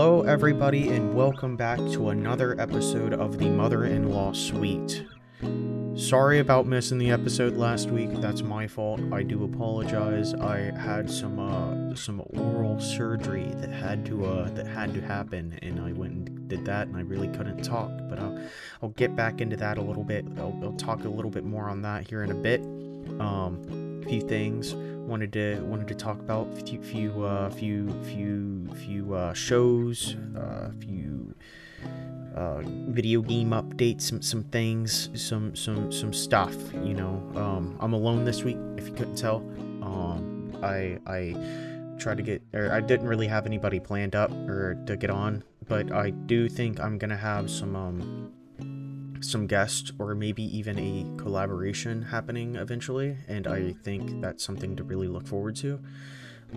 Hello, everybody, and welcome back to another episode of the Mother in Law Suite. Sorry about missing the episode last week. That's my fault. I do apologize. I had some uh some oral surgery that had to uh that had to happen, and I went and did that, and I really couldn't talk. But I'll I'll get back into that a little bit. I'll, I'll talk a little bit more on that here in a bit. Um, a few things wanted to wanted to talk about a few few uh, few few few uh, shows, a uh, few uh, video game updates, some some things, some some some stuff. You know, um, I'm alone this week. If you couldn't tell, um, I I tried to get or I didn't really have anybody planned up or to get on, but I do think I'm gonna have some um some guests or maybe even a collaboration happening eventually and i think that's something to really look forward to.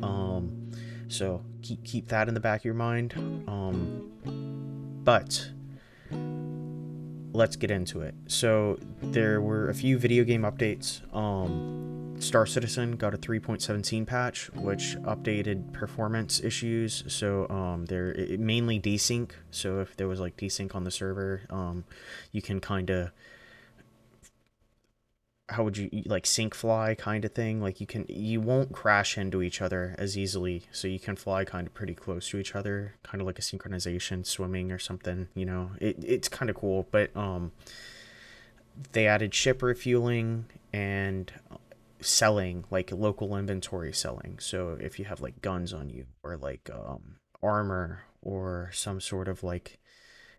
Um so keep keep that in the back of your mind. Um but let's get into it so there were a few video game updates um Star Citizen got a 3.17 patch, which updated performance issues. So um, they're mainly desync. So if there was like desync on the server, um, you can kind of how would you like sync fly kind of thing? Like you can you won't crash into each other as easily so you can fly kind of pretty close to each other kind of like a synchronization swimming or something you know? It, it's kind of cool but um they added ship refueling and selling like local inventory selling. So if you have like guns on you or like um, armor or some sort of like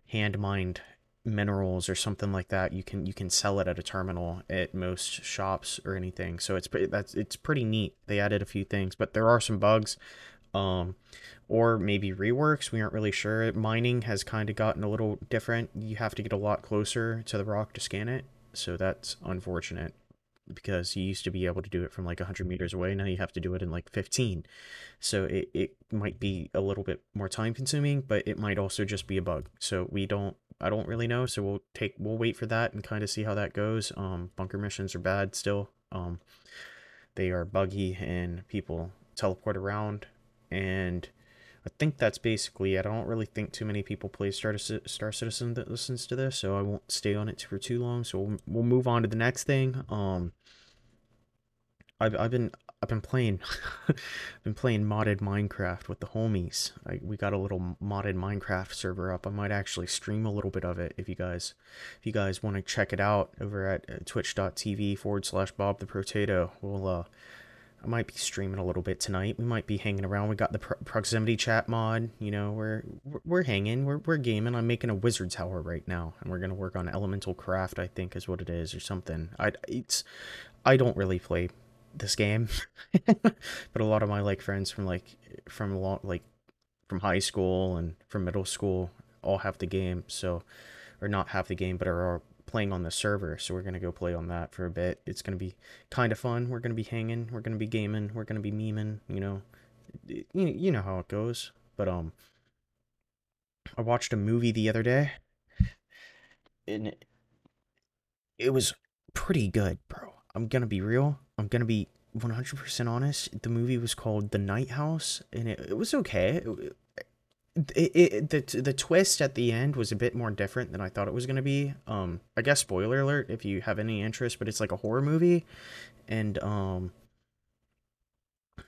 hand mined minerals or something like that you can you can sell it at a terminal at most shops or anything. So it's that's it's pretty neat. They added a few things but there are some bugs um or maybe reworks. We aren't really sure. Mining has kind of gotten a little different. You have to get a lot closer to the rock to scan it. So that's unfortunate because you used to be able to do it from like 100 meters away. Now you have to do it in like 15 so it, it might be a little bit more time consuming but it might also just be a bug. So we don't i don't really know so we'll take we'll wait for that and kind of see how that goes um bunker missions are bad still um they are buggy and people teleport around and I think that's basically. I don't really think too many people play Star, Star Citizen that listens to this, so I won't stay on it for too long. So we'll, we'll move on to the next thing. Um, I've, I've been I've been playing been playing modded Minecraft with the homies. I, we got a little modded Minecraft server up. I might actually stream a little bit of it if you guys if you guys want to check it out over at uh, twitch.tv forward slash Bob the Potato. We'll uh I might be streaming a little bit tonight. We might be hanging around. We got the pro- proximity chat mod. You know, we're we're hanging. We're we're gaming. I'm making a wizard tower right now, and we're gonna work on elemental craft. I think is what it is, or something. I it's I don't really play this game, but a lot of my like friends from like from long like from high school and from middle school all have the game. So, or not have the game, but are playing on the server, so we're gonna go play on that for a bit. It's gonna be kind of fun. We're gonna be hanging. We're gonna be gaming. We're gonna be memeing. You know, you you know how it goes. But um, I watched a movie the other day, and it, it was pretty good, bro. I'm gonna be real. I'm gonna be 100% honest. The movie was called The Night House, and it, it was okay. It, it, it the the twist at the end was a bit more different than I thought it was gonna be. Um, I guess spoiler alert if you have any interest, but it's like a horror movie, and um,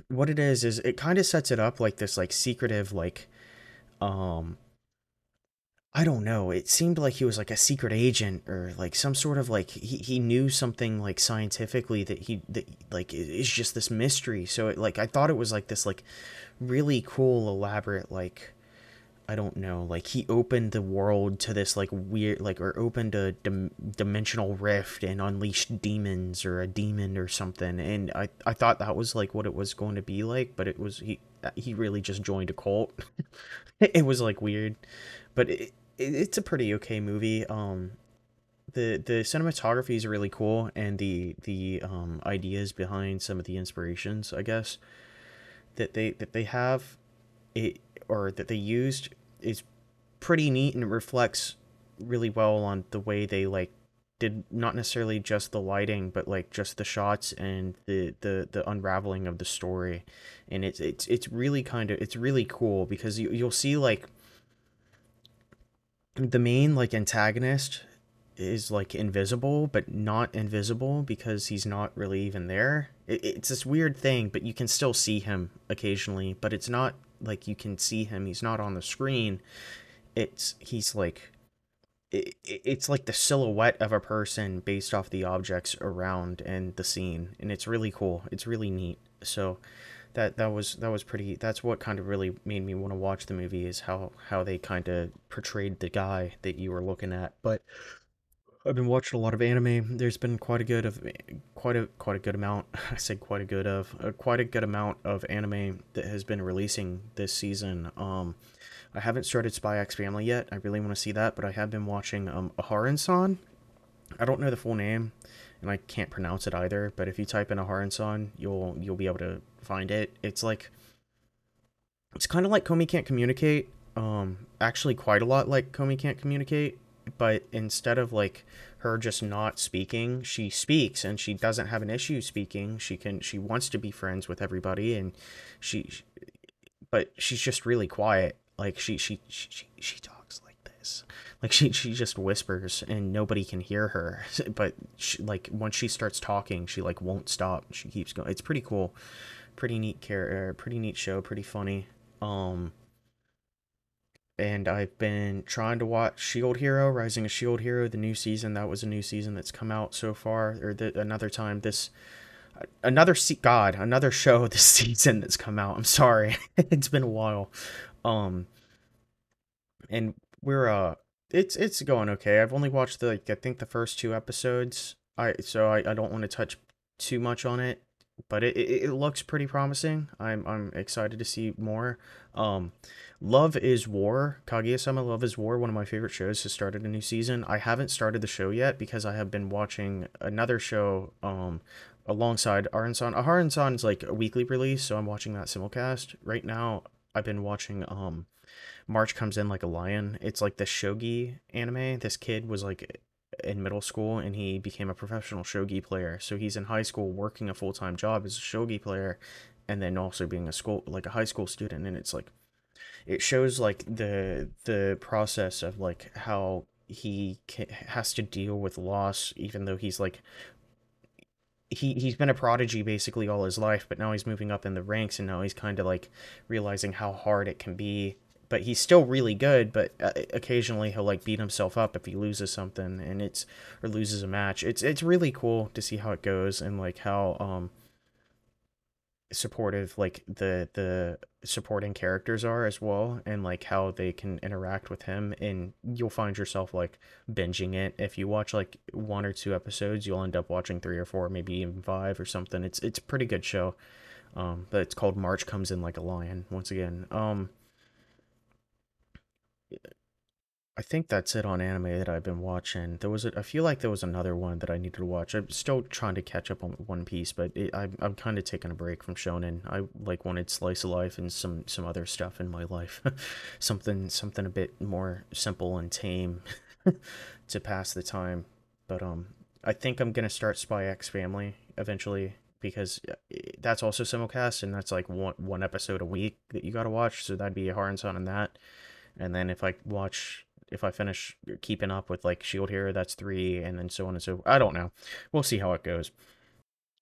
what it is is it kind of sets it up like this like secretive like, um, I don't know. It seemed like he was like a secret agent or like some sort of like he, he knew something like scientifically that he that like is just this mystery. So it like I thought it was like this like really cool elaborate like I don't know, like he opened the world to this like weird, like or opened a dim- dimensional rift and unleashed demons or a demon or something. And I I thought that was like what it was going to be like, but it was he he really just joined a cult. it was like weird, but it, it, it's a pretty okay movie. Um, the the cinematography is really cool, and the the um ideas behind some of the inspirations, I guess, that they that they have it or that they used is pretty neat and it reflects really well on the way they like did not necessarily just the lighting but like just the shots and the the the unraveling of the story and it's it's it's really kind of it's really cool because you, you'll see like the main like antagonist is like invisible, but not invisible because he's not really even there. It, it's this weird thing, but you can still see him occasionally, but it's not like you can see him. He's not on the screen. It's he's like it's like the silhouette of a person based off the objects around and the scene, and it's really cool. It's really neat. So that that was that was pretty. That's what kind of really made me want to watch the movie is how how they kind of portrayed the guy that you were looking at, but I've been watching a lot of anime. There's been quite a good of quite a quite a good amount. I said quite a good of uh, quite a good amount of anime that has been releasing this season. Um, I haven't started Spy X Family yet. I really want to see that, but I have been watching um Aharen-san. I don't know the full name, and I can't pronounce it either. But if you type in Aharen-san, you'll you'll be able to find it. It's like it's kind of like Komi can't communicate. Um, actually, quite a lot like Komi can't communicate but instead of like her just not speaking she speaks and she doesn't have an issue speaking. She can she wants to be friends with everybody and she but she's just really quiet. Like she she she, she talks like this. Like she she just whispers and nobody can hear her. But she, like once she starts talking she like won't stop. She keeps going it's pretty cool. Pretty neat care pretty neat show pretty funny. Um and I've been trying to watch Shield Hero, Rising of Shield Hero, the new season. That was a new season that's come out so far, or the, another time this, another se- God, another show this season that's come out. I'm sorry, it's been a while, um, and we're uh, it's it's going okay. I've only watched the like, I think the first two episodes. I so I, I don't want to touch too much on it, but it, it, it looks pretty promising. I'm I'm excited to see more. Um Love is War, Kaguya-sama Love is War, one of my favorite shows, has started a new season. I haven't started the show yet because I have been watching another show um alongside Aharen-san. Aharen-san is like a weekly release, so I'm watching that simulcast. Right now, I've been watching um March Comes In Like a Lion. It's like the shogi anime. This kid was like in middle school and he became a professional shogi player. So he's in high school working a full-time job as a shogi player and then also being a school like a high school student and it's like it shows like the the process of like how he has to deal with loss even though he's like he he's been a prodigy basically all his life but now he's moving up in the ranks and now he's kind of like realizing how hard it can be. But he's still really good but uh, occasionally he'll like beat himself up if he loses something and it's or loses a match. It's it's really cool to see how it goes and like how um supportive like the the supporting characters are as well and like how they can interact with him and you'll find yourself like binging it. If you watch like one or two episodes you'll end up watching three or four maybe even five or something. It's it's a pretty good show um but it's called march comes in like a lion once again. Um I think that's it on anime that I've been watching. There was a, I feel like there was another one that I needed to watch. I'm still trying to catch up on One Piece, but it, I, I'm kind of taking a break from shonen. I like wanted slice of life and some some other stuff in my life, something something a bit more simple and tame to pass the time. But um, I think I'm gonna start Spy X Family eventually because uh, that's also simulcast and that's like one one episode a week that you gotta watch. So that'd be a hard on that. And then if I watch if I finish keeping up with like Shield Hero, that's three, and then so on and so. I don't know. We'll see how it goes.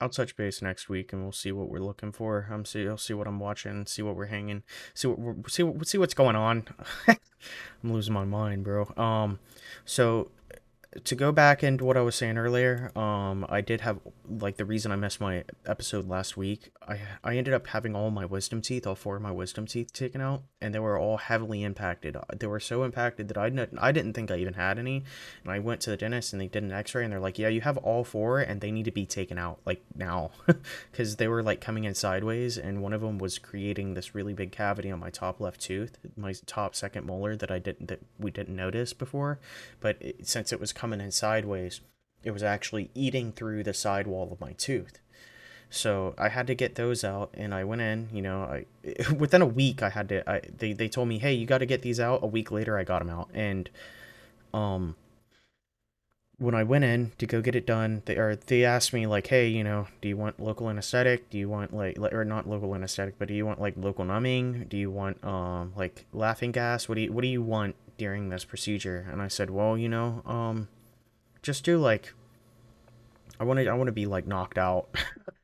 I'll touch base next week, and we'll see what we're looking for. I'm see. I'll see what I'm watching. See what we're hanging. See what we're, see what, see what's going on. I'm losing my mind, bro. Um, so to go back into what I was saying earlier, um, I did have like the reason I missed my episode last week. I I ended up having all my wisdom teeth, all four of my wisdom teeth taken out, and they were all heavily impacted. They were so impacted that I didn't I didn't think I even had any. And I went to the dentist and they did an X-ray, and they're like, "Yeah, you have all four, and they need to be taken out like now," because they were like coming in sideways, and one of them was creating this really big cavity on my top left tooth, my top second molar that I didn't that we didn't notice before, but it, since it was coming coming in sideways, it was actually eating through the sidewall of my tooth. So I had to get those out, and I went in. You know, I within a week I had to. I they they told me, hey, you got to get these out. A week later, I got them out, and um, when I went in to go get it done, they or they asked me like, "Hey, you know, do you want local anesthetic? Do you want like or not local anesthetic, but do you want like local numbing? Do you want um like laughing gas? What do you what do you want during this procedure and I said, "Well, you know, um just do like I want to I want to be like knocked out.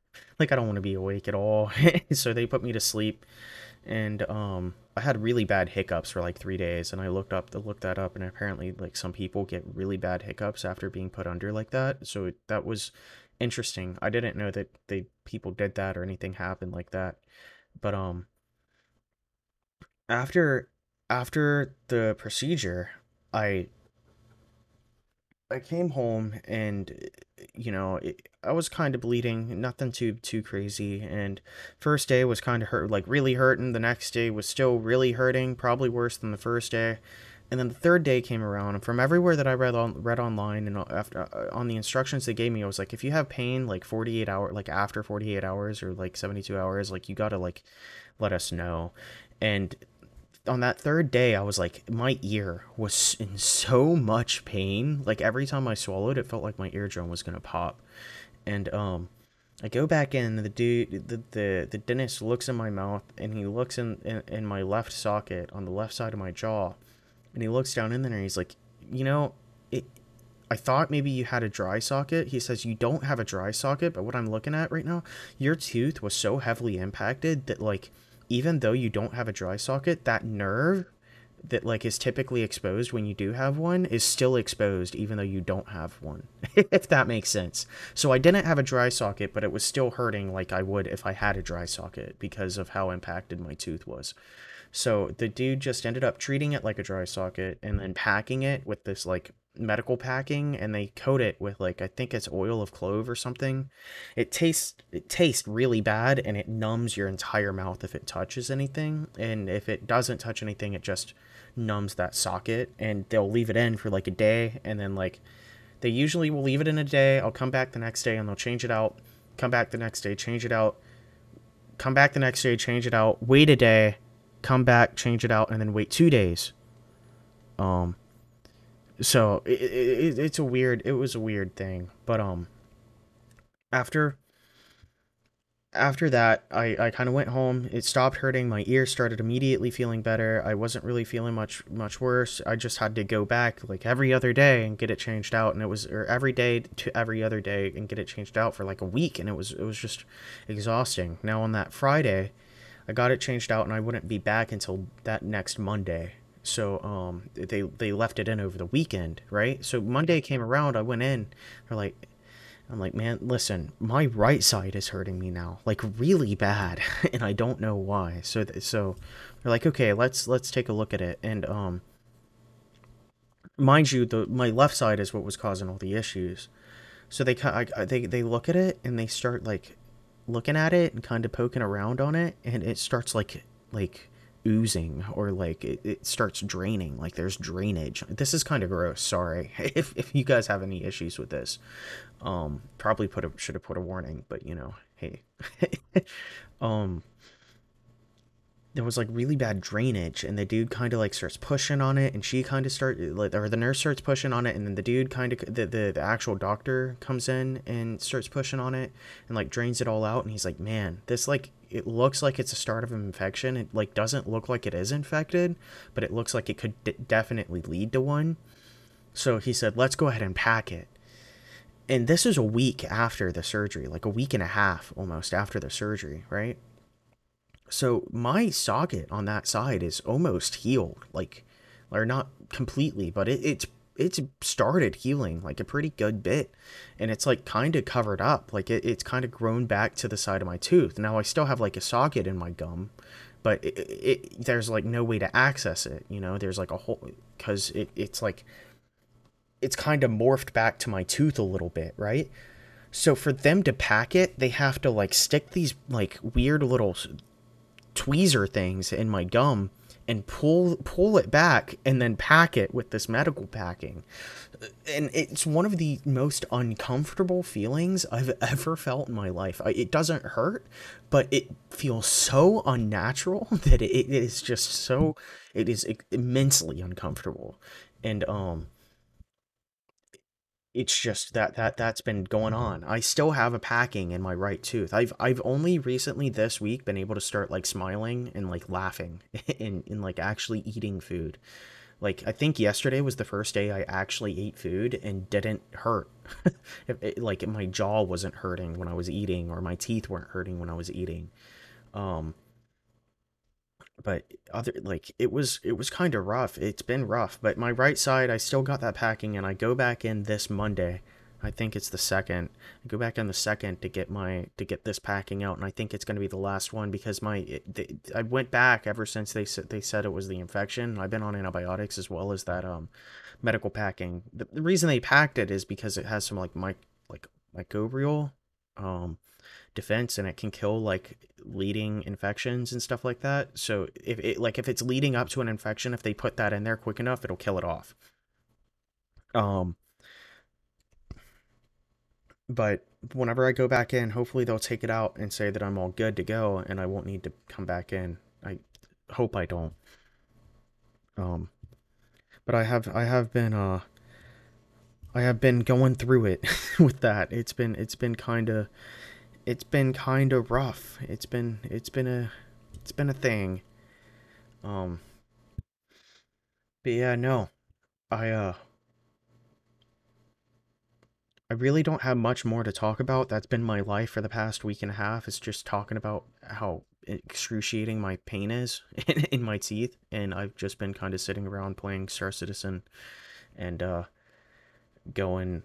like I don't want to be awake at all." so they put me to sleep and um I had really bad hiccups for like 3 days and I looked up looked that up and apparently like some people get really bad hiccups after being put under like that. So that was interesting. I didn't know that they people did that or anything happened like that. But um after after the procedure, I I came home and you know, it, I was kind of bleeding, nothing too too crazy and first day was kind of hurt like really hurting, the next day was still really hurting, probably worse than the first day. And then the third day came around, and from everywhere that I read on read online and after uh, on the instructions they gave me, I was like, if you have pain like 48 hour like after 48 hours or like 72 hours, like you gotta like let us know. And on that third day, I was like, my ear was in so much pain. Like every time I swallowed, it felt like my eardrum was gonna pop. And um, I go back in. The dude, the the, the dentist looks in my mouth, and he looks in, in in my left socket on the left side of my jaw, and he looks down in there, and he's like, you know, it. I thought maybe you had a dry socket. He says you don't have a dry socket, but what I'm looking at right now, your tooth was so heavily impacted that like even though you don't have a dry socket, that nerve that like is typically exposed when you do have one is still exposed even though you don't have one if that makes sense. So i didn't have a dry socket but it was still hurting like i would if i had a dry socket because of how impacted my tooth was. So the dude just ended up treating it like a dry socket and then packing it with this like medical packing and they coat it with like I think it's oil of clove or something. It tastes it tastes really bad and it numbs your entire mouth if it touches anything and if it doesn't touch anything it just numbs that socket and they'll leave it in for like a day and then like they usually will leave it in a day. I'll come back the next day and they'll change it out. Come back the next day, change it out. Come back the next day, change it out. Wait a day, come back, change it out and then wait 2 days. Um so it, it, it's a weird it was a weird thing but um after after that i i kind of went home. It stopped hurting. My ear started immediately feeling better. I wasn't really feeling much much worse. I just had to go back like every other day and get it changed out and it was or every day to every other day and get it changed out for like a week and it was it was just exhausting. Now on that friday i got it changed out and i wouldn't be back until that next monday so um, they they left it in over the weekend, right? So Monday came around, I went in. They're like, I'm like, man, listen, my right side is hurting me now, like really bad, and I don't know why. So so they're like, okay, let's let's take a look at it. And um, mind you, the my left side is what was causing all the issues. So they I, they they look at it and they start like looking at it and kind of poking around on it, and it starts like like oozing or like it, it starts draining like there's drainage. This is kind of gross sorry if, if you guys have any issues with this. Um probably put a should have put a warning but you know hey. Um there was like really bad drainage and the dude kind of like starts pushing on it and she kind of start like or the nurse starts pushing on it and then the dude kind of the, the the actual doctor comes in and starts pushing on it and like drains it all out and he's like man this like it looks like it's a start of an infection. It like doesn't look like it is infected but it looks like it could d- definitely lead to one. So he said let's go ahead and pack it. And this is a week after the surgery like a week and a half almost after the surgery right? So my socket on that side is almost healed, like, or not completely, but it, it's it's started healing like a pretty good bit. And it's like kind of covered up like it, it's kind of grown back to the side of my tooth. Now i still have like a socket in my gum but it, it there's like no way to access it you know? There's like a hole because it, it's like it's kind of morphed back to my tooth a little bit right? So for them to pack it they have to like stick these like weird little tweezer things in my gum and pull pull it back and then pack it with this medical packing. And it's one of the most uncomfortable feelings I've ever felt in my life. It doesn't hurt, but it feels so unnatural that it is just so it is immensely uncomfortable. And um it's just that that that's been going on. I still have a packing in my right tooth. I've I've only recently this week been able to start like smiling and like laughing and, and like actually eating food. Like I think yesterday was the first day I actually ate food and didn't hurt. it, like my jaw wasn't hurting when I was eating, or my teeth weren't hurting when I was eating. Um, but other like it was it was kind of rough. It's been rough, but my right side I still got that packing, and I go back in this Monday I think it's the second. I go back on the second to get my to get this packing out, and I think it's going to be the last one because my it, they, I went back ever since they said they said it was the infection. I've been on antibiotics as well as that um medical packing. The, the reason they packed it is because it has some like my like microbial um defense and it can kill like leading infections and stuff like that. So if it like if it's leading up to an infection, if they put that in there quick enough, it'll kill it off. Um but whenever I go back in, hopefully they'll take it out and say that I'm all good to go and I won't need to come back in. I hope I don't. Um but I have I have been uh I have been going through it with that. It's been it's been kind of it's been kind of rough. It's been it's been a it's been a thing. Um but yeah, no. I uh I really don't have much more to talk about. That's been my life for the past week and a half. It's just talking about how excruciating my pain is in, my teeth. And I've just been kind of sitting around playing Star Citizen and uh, going,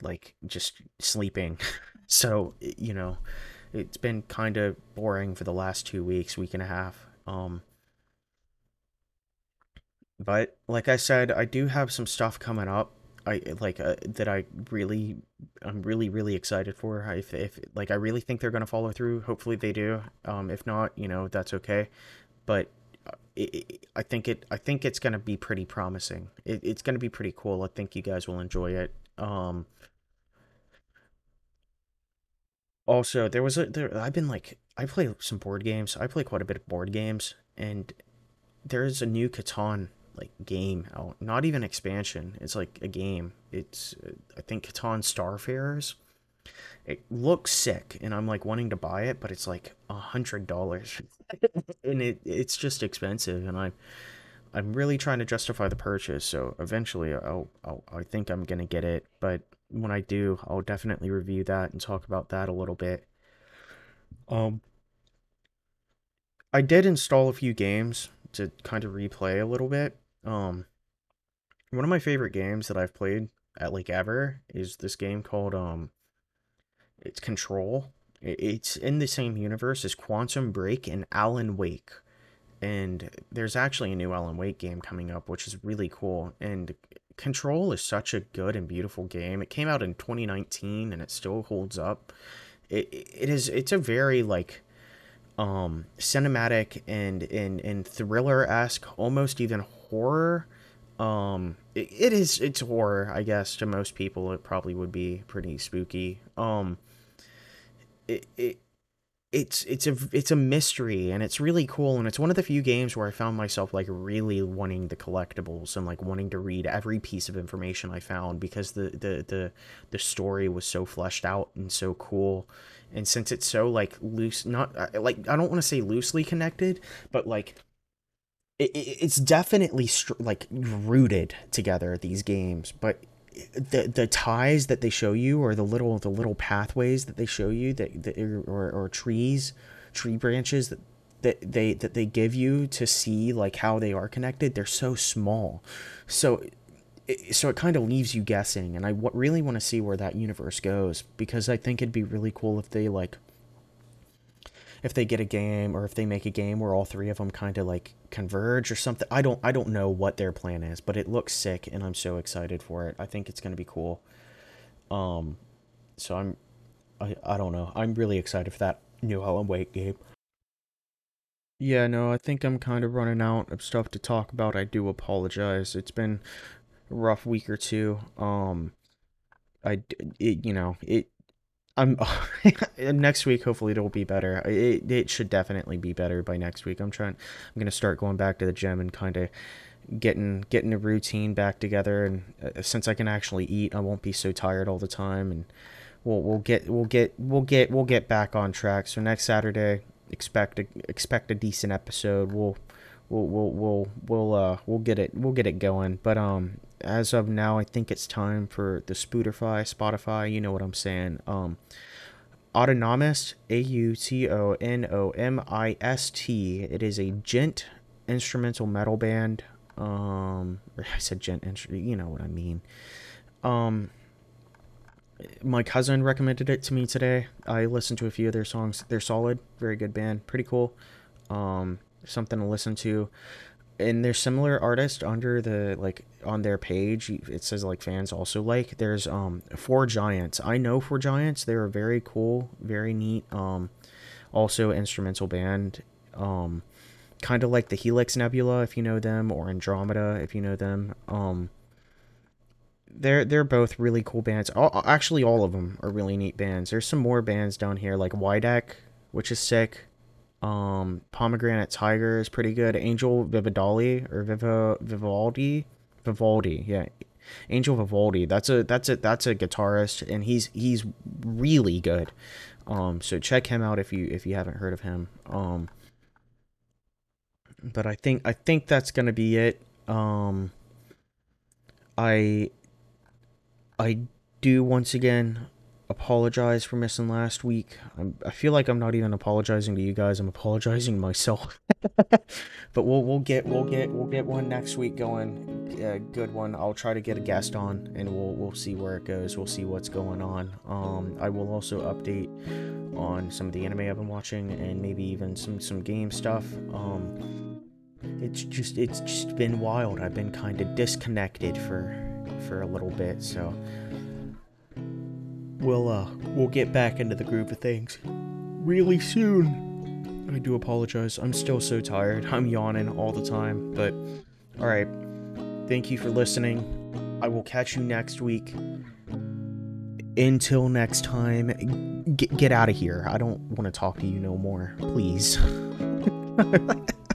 like, just sleeping. so, you know, it's been kind of boring for the last two weeks, week and a half. Um, but like I said, I do have some stuff coming up. I like uh, that I really I'm really really excited for. If if like I really think they're to follow through. Hopefully they do. Um if not you know that's okay. But uh, it, it, I think it I think it's to be pretty promising. It, it's to be pretty cool. I think you guys will enjoy it. Um also there was a there I've been like I play some board games I play quite a bit of board games and there's a new Catan like game out. Not even expansion. It's like a game. It's I think Catan Starfarers. It looks sick, and I'm like wanting to buy it, but it's like a hundred dollars, and it it's just expensive, and i'm I'm really trying to justify the purchase, so eventually I'll, I'll I think I'm gonna get it. But when I do, I'll definitely review that and talk about that a little bit. Um, I did install a few games to kind of replay a little bit. Um, one of my favorite games that I've played at like ever is this game called um, it's Control. It's in the same universe as Quantum Break and Alan Wake. And there's actually a new Alan Wake game coming up, which is really cool. And Control is such a good and beautiful game. It came out in 2019 and it still holds up. It it is it's a very like um cinematic and and and thriller-esque, almost even horror. Um, it, it is it's horror, I guess. To most people, it probably would be pretty spooky. Um, it, it it's it's a it's a mystery and it's really cool and it's one of the few games where I found myself like really wanting the collectibles and like wanting to read every piece of information I found because the the the the story was so fleshed out and so cool. And since it's so like loose not uh, like I don't want to say loosely connected but like it, it's definitely like rooted together these games but the the ties that they show you or the little the little pathways that they show you that, that or, or trees tree branches that that they that they give you to see like how they are connected they're so small. So it, so it kind of leaves you guessing and I w- really want to see where that universe goes because I think it'd be really cool if they like if they get a game or if they make a game where all three of them kind of like converge or something. I don't I don't know what their plan is, but it looks sick and I'm so excited for it. I think it's going to be cool. Um so I'm I I don't know. I'm really excited for that new Alan Wake game. Yeah, no, I think I'm kind of running out of stuff to talk about. I do apologize. It's been a rough week or two. Um I it, you know, it I'm next week. Hopefully, it'll be better. It it should definitely be better by next week. I'm trying. I'm gonna start going back to the gym and kind of getting getting a routine back together. And uh, since I can actually eat, I won't be so tired all the time. And we'll we'll get we'll get we'll get we'll get back on track. So next Saturday, expect a, expect a decent episode. We'll we'll we'll we'll we'll uh we'll get it we'll get it going. But um, as of now, I think it's time for the Spotify, Spotify. You know what I'm saying. Um, Autonomist, A U T O N O M I S T. It is a djent instrumental metal band. Um, I said djent instrument. You know what I mean. Um, my cousin recommended it to me today. I listened to a few of their songs. They're solid, very good band, pretty cool. Um, something to listen to. And there's similar artists under the like on their page. It says like fans also like. There's um Four Giants. I know Four Giants. They're a very cool, very neat. Um, also instrumental band. Um, kind of like the Helix Nebula if you know them, or Andromeda if you know them. Um, they're they're both really cool bands. All, actually, all of them are really neat bands. There's some more bands down here like Widek, which is sick. Um, Pomegranate Tiger is pretty good. Angel Vivaldi or Viva Vivaldi, Vivaldi, yeah, Angel Vivaldi. That's a that's a that's a guitarist, and he's he's really good. Um, so check him out if you if you haven't heard of him. Um, but I think I think that's gonna be it. Um, I I do once again apologize for missing last week. I'm, I feel like I'm not even apologizing to you guys. I'm apologizing myself. but we'll we'll get we'll get we'll get one next week going. A good one. I'll try to get a guest on, and we'll we'll see where it goes. We'll see what's going on. Um, I will also update on some of the anime I've been watching, and maybe even some some game stuff. Um, it's just it's just been wild. I've been kind of disconnected for for a little bit, so we'll uh we'll get back into the groove of things really soon. I do apologize. I'm still so tired. I'm yawning all the time, but all right. Thank you for listening. I will catch you next week. Until next time, get, get out of here. I don't want to talk to you no more. Please.